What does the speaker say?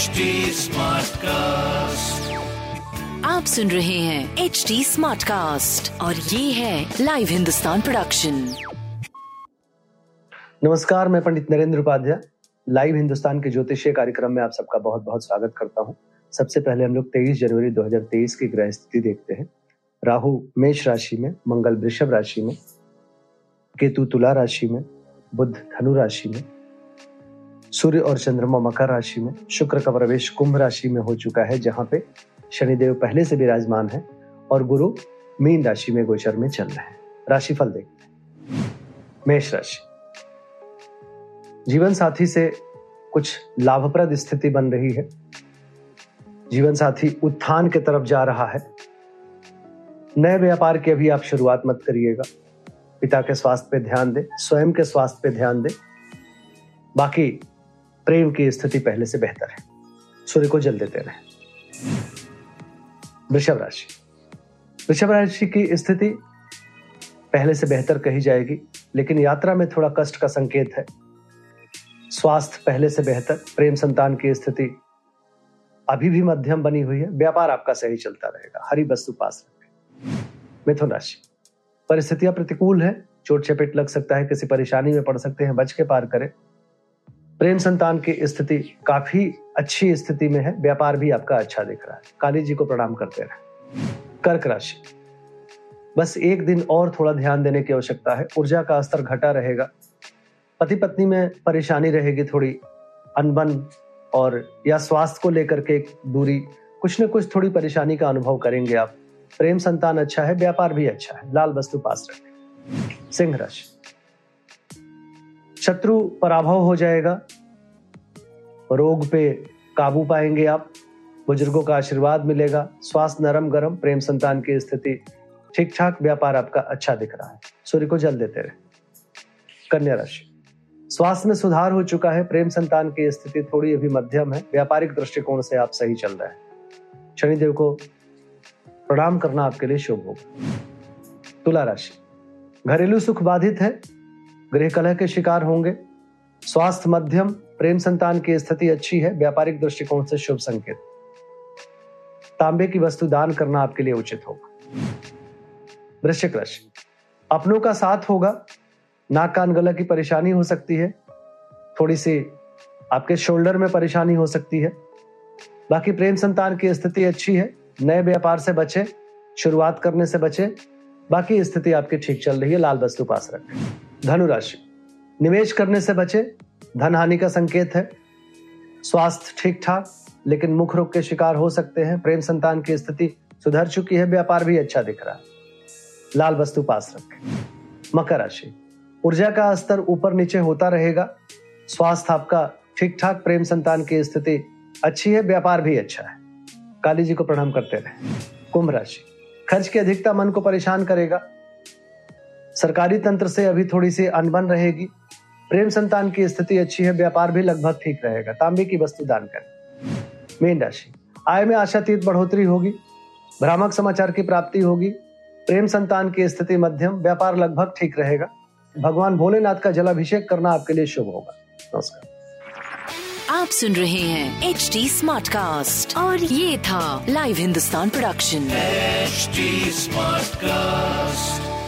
HD Smartcast. आप सुन रहे हैं एच डी स्मार्ट कास्ट और ये है लाइव हिंदुस्तान प्रोडक्शन नमस्कार मैं पंडित नरेंद्र उपाध्याय। लाइव हिंदुस्तान के ज्योतिषीय कार्यक्रम में आप सबका बहुत बहुत स्वागत करता हूँ। सबसे पहले हम लोग 23 जनवरी 2023 की ग्रह स्थिति देखते हैं। राहु मेष राशि में मंगल वृषभ राशि में केतु तुला राशि में बुध धनु राशि में सूर्य और चंद्रमा मकर राशि में, शुक्र का प्रवेश कुंभ राशि में हो चुका है, जहाँ पे शनिदेव पहले से विराजमान है और गुरु मीन राशि में गोचर में चल रहे हैं। राशिफल देखते हैं। मेष राशि। जीवन साथी से कुछ लाभप्रद स्थिति बन रही है। जीवन साथी उत्थान की तरफ़ जा रहा है। नए व्यापार की अभी आप शुरुआत मत करिएगा। पिता के स्वास्थ्य पे ध्यान दें, स्वयं के स्वास्थ्य पे ध्यान दें। बाकी प्रेम की स्थिति पहले से बेहतर है। सूर्य को जल देते रहे वृषभ राशि। वृषभ राशि की स्थिति पहले से बेहतर कही जाएगी, लेकिन यात्रा में थोड़ा कष्ट का संकेत है। स्वास्थ्य पहले से बेहतर, प्रेम संतान की स्थिति अभी भी मध्यम बनी हुई है। व्यापार आपका सही चलता रहेगा। हरी वस्तु पास रखें। मिथुन राशि। परिस्थितियाँ प्रतिकूल है। चोट चपेट लग सकता है, किसी परेशानी में पड़ सकते हैं, बच के पार करें। प्रेम संतान की स्थिति काफ़ी अच्छी स्थिति में है। व्यापार भी आपका अच्छा दिख रहा है। काली जी को प्रणाम करते रहे। कर्क राशि। बस एक दिन और थोड़ा ध्यान देने की आवश्यकता है। ऊर्जा का स्तर घटा रहेगा। पति पत्नी में परेशानी रहेगी थोड़ी। अनबन और या स्वास्थ्य को लेकर के दूरी। कुछ न कुछ थोड़ी परेशानी का अनुभव करेंगे आप। प्रेम संतान अच्छा है, व्यापार भी अच्छा है। लाल वस्तु पास रखें। सिंह राशि। शत्रु पराभव हो जाएगा। रोग पे काबू पाएँगे आप। बुज़ुर्गों का आशीर्वाद मिलेगा। स्वास्थ्य नरम गरम, प्रेम संतान की स्थिति। ठीक ठाक व्यापार आपका अच्छा दिख रहा है। सूर्य को जल देते रहे। कन्या राशि। स्वास्थ्य में सुधार हो चुका है। प्रेम संतान की स्थिति थोड़ी अभी मध्यम है। व्यापारिक दृष्टिकोण से आप सही चल रहे हैं। शनिदेव को प्रणाम करना आपके लिए शुभ होगा। तुला राशि। घरेलू सुख बाधित है। गृह कलह के शिकार होंगे। स्वास्थ्य मध्यम, प्रेम संतान की स्थिति अच्छी है, व्यापारिक दृष्टिकोण से शुभ संकेत। तांबे की वस्तु दान करना आपके लिए उचित होगा। वृश्चिक राशि। अपनों का साथ होगा। नाक कान गला की परेशानी हो सकती है। थोड़ी सी आपके शोल्डर में परेशानी हो सकती है। बाकी प्रेम संतान की स्थिति अच्छी है। नए व्यापार से बचे, शुरुआत करने से बचे। बाकी स्थिति आपकी ठीक चल रही है, लाल वस्तु पास रखें। धनु राशि निवेश करने से बचे धन हानि का संकेत है। स्वास्थ्य ठीक ठाक, लेकिन मुख रोग के शिकार हो सकते हैं। प्रेम संतान की स्थिति सुधर चुकी है, व्यापार भी अच्छा दिख रहा है। लाल वस्तु पास रखें। मकर राशि। ऊर्जा का स्तर ऊपर नीचे होता रहेगा। स्वास्थ्य आपका ठीक ठाक, प्रेम संतान की स्थिति अच्छी है, व्यापार भी अच्छा है। काली जी को प्रणाम करते रहे। कुंभ राशि। खर्च की अधिकता मन को परेशान करेगा। सरकारी तंत्र से अभी थोड़ी सी अनबन रहेगी। प्रेम संतान की स्थिति अच्छी है व्यापार भी लगभग ठीक रहेगा। तांबे की वस्तु दान करें। मीन राशि। आय में आशातीत बढ़ोतरी होगी भ्रामक समाचार की प्राप्ति होगी प्रेम संतान की स्थिति मध्यम व्यापार लगभग ठीक रहेगा। भगवान भोलेनाथ का जलाभिषेक करना आपके लिए शुभ होगा। नमस्कार। आप सुन रहे हैं एच डी स्मार्ट कास्ट और ये था live Hindustan production HD Smartcast.